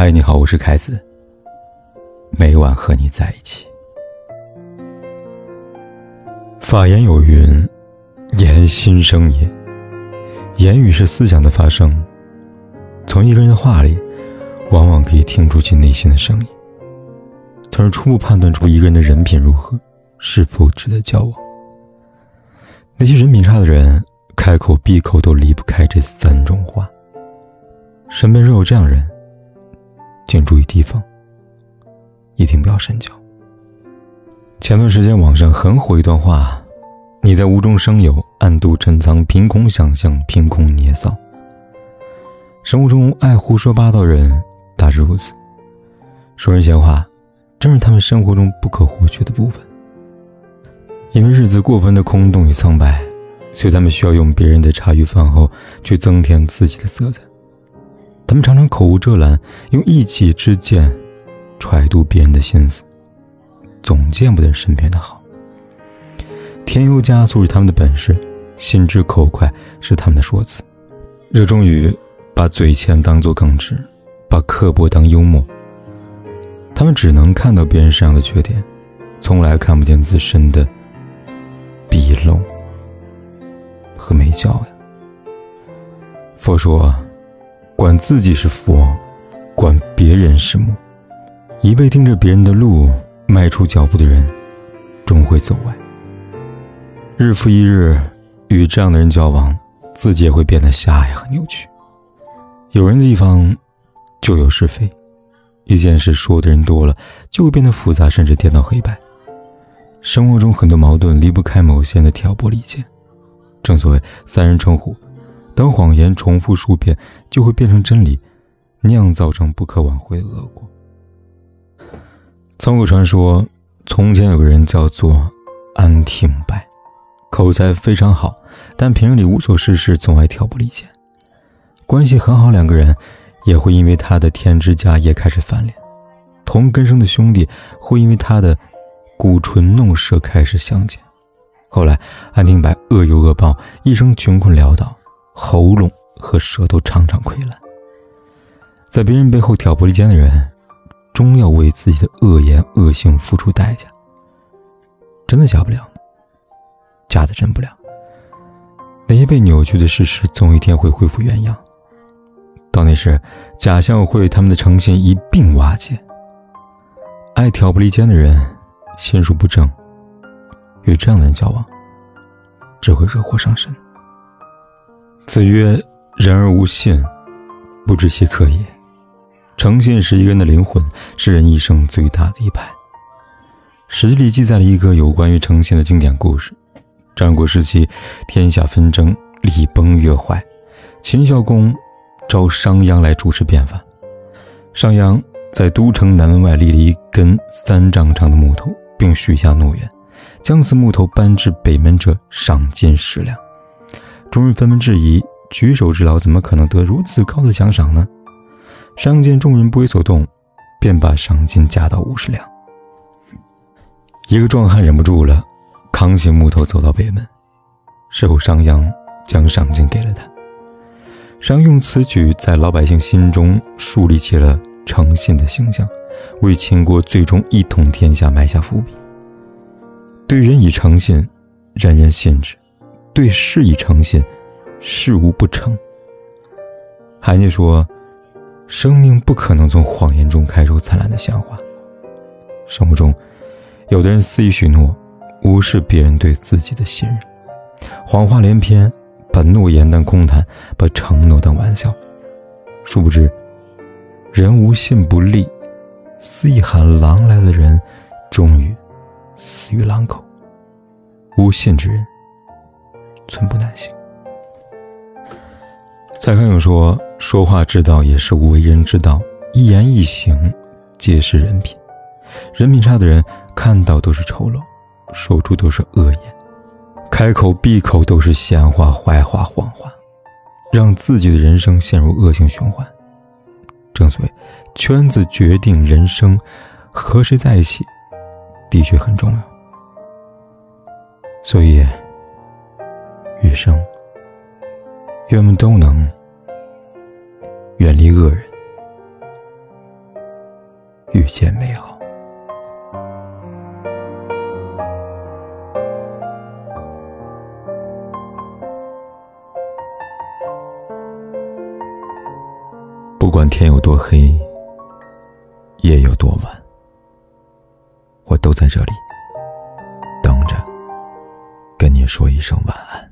嗨，你好，我是凯子。每晚和你在一起。法言有云：“言心声也。”言语是思想的发生。从一个人的话里，往往可以听出其内心的声音，从而初步判断出一个人的人品如何，是否值得交往。那些人品差的人，开口闭口都离不开这三种话。身边若有这样人，请注意提防，一定不要深交。前段时间网上很火一段话：“你在无中生有，暗度陈仓，凭空想象，凭空捏造。”生活中爱胡说八道人大致如此，说人闲话，正是他们生活中不可或缺的部分。因为日子过分的空洞与苍白，所以他们需要用别人的茶余饭后去增添自己的色彩。他们常常口无遮拦，用一己之见揣度别人的心思，总见不得身边的好。添油加醋是他们的本事，心直口快是他们的说辞，热衷于把嘴欠当做耿直，把刻薄当幽默。他们只能看到别人身上的缺点，从来看不见自身的鄙陋和没教养。佛说。管自己是佛，管别人是魔。一味盯着别人的路迈出脚步的人，终会走歪。日复一日与这样的人交往，自己也会变得狭隘和扭曲。有人的地方，就有是非。一件事说的人多了，就会变得复杂，甚至颠倒黑白。生活中很多矛盾离不开某些人的挑拨离间。正所谓三人成虎。当谎言重复数遍，就会变成真理，酿造成不可挽回的恶果。曾有传说，从前有个人叫做安廷白，口才非常好，但平日里无所事事，总爱挑拨离间。关系很好两个人，也会因为他的添枝加叶开始翻脸；同根生的兄弟，会因为他的鼓唇弄舌开始相见。后来，安廷白恶有恶报，一生穷困潦倒。喉咙和舌头常常溃烂，在别人背后挑拨离间的人，终要为自己的恶言恶行付出代价。真的假不了，假的真不了。那些被扭曲的事实，总有一天会恢复原样。到那时，假象会他们的诚信一并瓦解。爱挑拨离间的人，心术不正，与这样的人交往，只会惹祸上身。子曰：“人而无信，不知其可也。”诚信是一个人的灵魂，是人一生最大的一派。《史记》里记载了一个有关于诚信的经典故事：战国时期，天下纷争，礼崩乐坏，秦孝公召商鞅来主持变法。商鞅在都城南门外立了一根三丈长的木头，并许下诺言：将此木头搬至北门者，赏金十两。众人纷纷质疑：举手之劳，怎么可能得如此高的奖赏呢？商见众人不为所动，便把赏金加到五十两。一个壮汉忍不住了，扛起木头走到北门。事后，商鞅将赏金给了他。商用此举在老百姓心中树立起了诚信的形象，为秦国最终一统天下埋下伏笔。对人以诚信，人人信之。对事以诚信，事无不成。韩愈说：“生命不可能从谎言中开出灿烂的鲜花。”生活中，有的人肆意许诺，无视别人对自己的信任，谎话连篇，把诺言当空谈，把承诺当玩笑。殊不知，人无信不立，肆意喊狼来的人，终于死于狼口。无信之人。寸步难行。蔡康永说：“说话之道也是为人之道，一言一行皆是人品。人品差的人，看到都是丑陋，说出都是恶言，开口闭口都是闲话、坏话、谎话，让自己的人生陷入恶性循环。正所谓，圈子决定人生，和谁在一起，的确很重要。所以。”余生，愿我们都能远离恶人，遇见美好。不管天有多黑，夜有多晚，我都在这里等着，跟你说一声晚安。